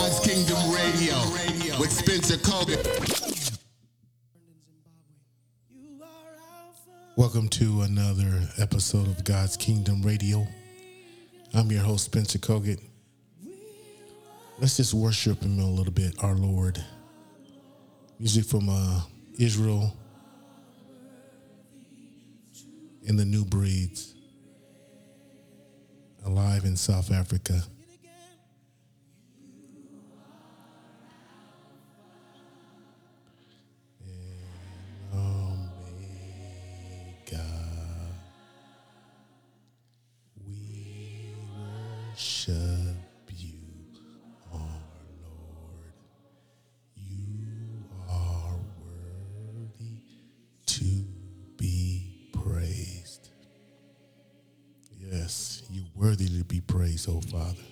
God's Kingdom Radio with Spencer Colgan. Welcome to another episode of God's Kingdom Radio. I'm your host, Spencer Kogut. Let's just worship Him a little bit, our Lord. Music from uh, Israel and the New Breeds, alive in South Africa. Worship you, our Lord. You are worthy to be praised. Yes, you're worthy to be praised, oh Father.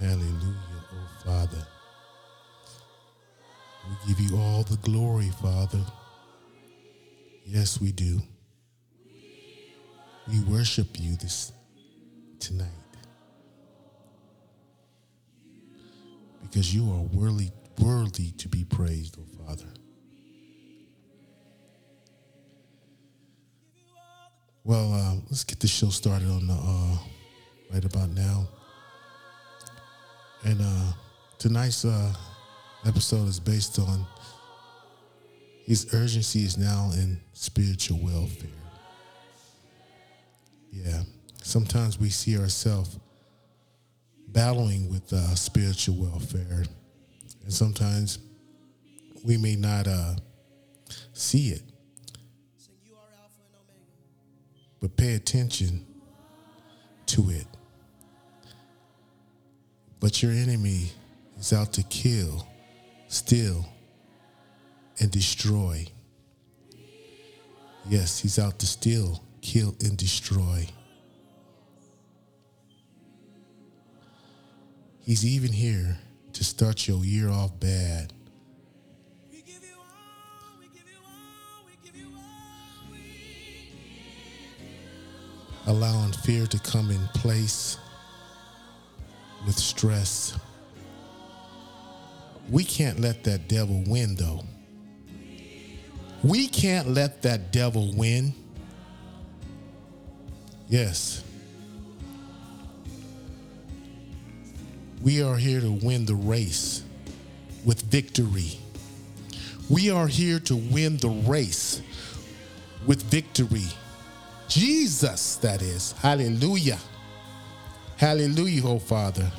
Hallelujah, oh Father. We give you all the glory, Father. Yes, we do. We worship you this tonight because you are worthy, worthy to be praised, oh Father. Well, uh, let's get the show started on the uh, right about now. And uh, tonight's uh, episode is based on his urgency is now in spiritual welfare. Yeah, sometimes we see ourselves battling with uh, spiritual welfare, and sometimes we may not uh, see it. But pay attention to it. But your enemy is out to kill, steal, and destroy. Yes, he's out to steal, kill, and destroy. He's even here to start your year off bad. Allowing fear to come in place with stress. We can't let that devil win, though. We can't let that devil win. Yes. We are here to win the race with victory. We are here to win the race with victory. Jesus, that is. Hallelujah. Hallelujah, oh Father.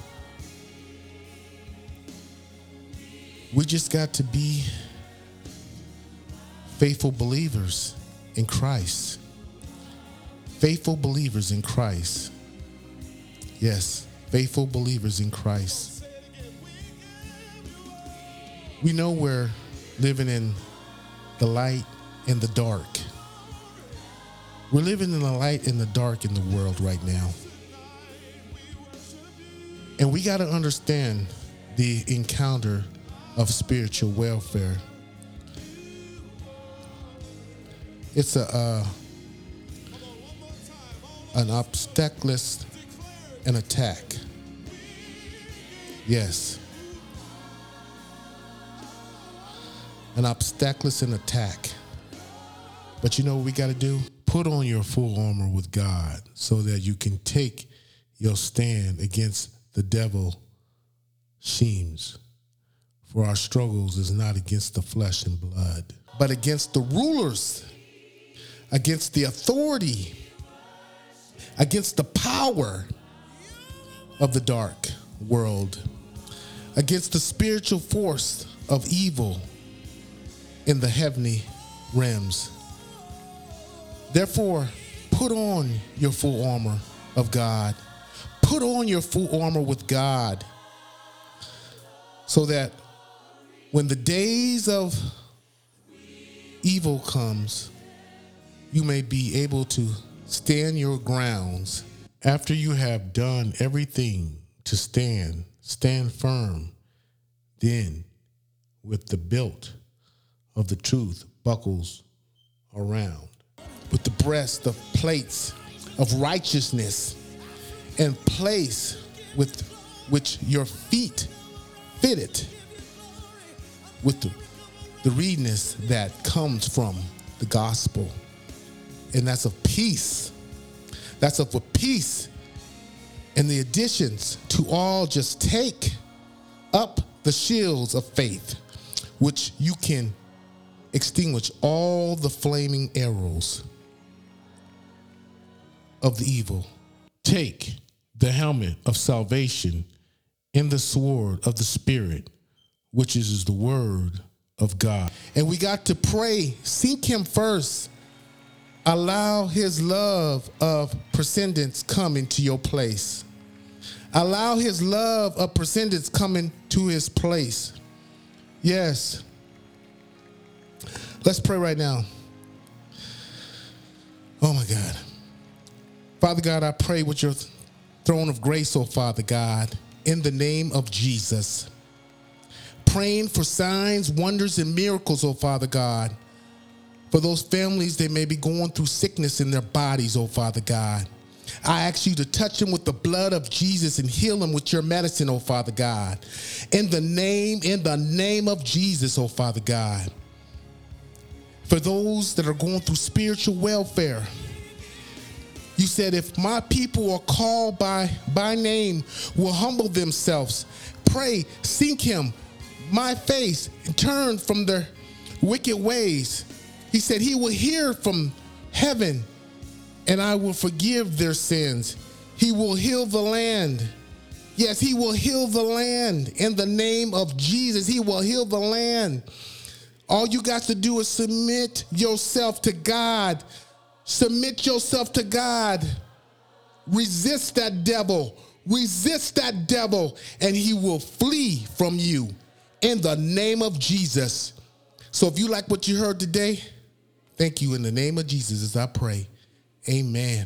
We just got to be faithful believers in Christ. Faithful believers in Christ. Yes, faithful believers in Christ. We know we're living in the light and the dark. We're living in the light and the dark in the world right now. And we got to understand the encounter of spiritual welfare. It's a uh, an obstacle, an attack. Yes. An obstacle, an attack. But you know what we got to do? Put on your full armor with God so that you can take your stand against the devil schemes. For our struggles is not against the flesh and blood, but against the rulers, against the authority, against the power of the dark world, against the spiritual force of evil in the heavenly realms. Therefore, put on your full armor of God. Put on your full armor with God so that when the days of evil comes, you may be able to stand your grounds after you have done everything to stand, stand firm. Then, with the belt of the truth buckles around, with the breast of plates of righteousness, and place with which your feet fit it, with the, the readiness that comes from the gospel. And that's of peace. That's of a peace. And the additions to all just take up the shields of faith, which you can extinguish all the flaming arrows of the evil. Take the helmet of salvation and the sword of the Spirit, which is the word of God. And we got to pray, seek Him first. Allow His love of prescendence come into your place. Allow His love of prescendence come into His place. Yes. Let's pray right now. Oh my God. Father God, I pray with your throne of grace, oh Father God, in the name of Jesus. Praying for signs, wonders, and miracles, oh Father God. For those families that may be going through sickness in their bodies, oh Father God. I ask you to touch them with the blood of Jesus and heal them with your medicine, oh Father God. In the name, in the name of Jesus, oh Father God. For those that are going through spiritual welfare, you said, if my people are called by, by name, will humble themselves, pray, seek him, my face, and turn from their wicked ways. He said, He will hear from heaven, and I will forgive their sins. He will heal the land. Yes, He will heal the land in the name of Jesus. He will heal the land. All you got to do is submit yourself to God. Submit yourself to God. Resist that devil. Resist that devil, and he will flee from you in the name of Jesus. So if you like what you heard today, thank you in the name of Jesus as I pray. Amen.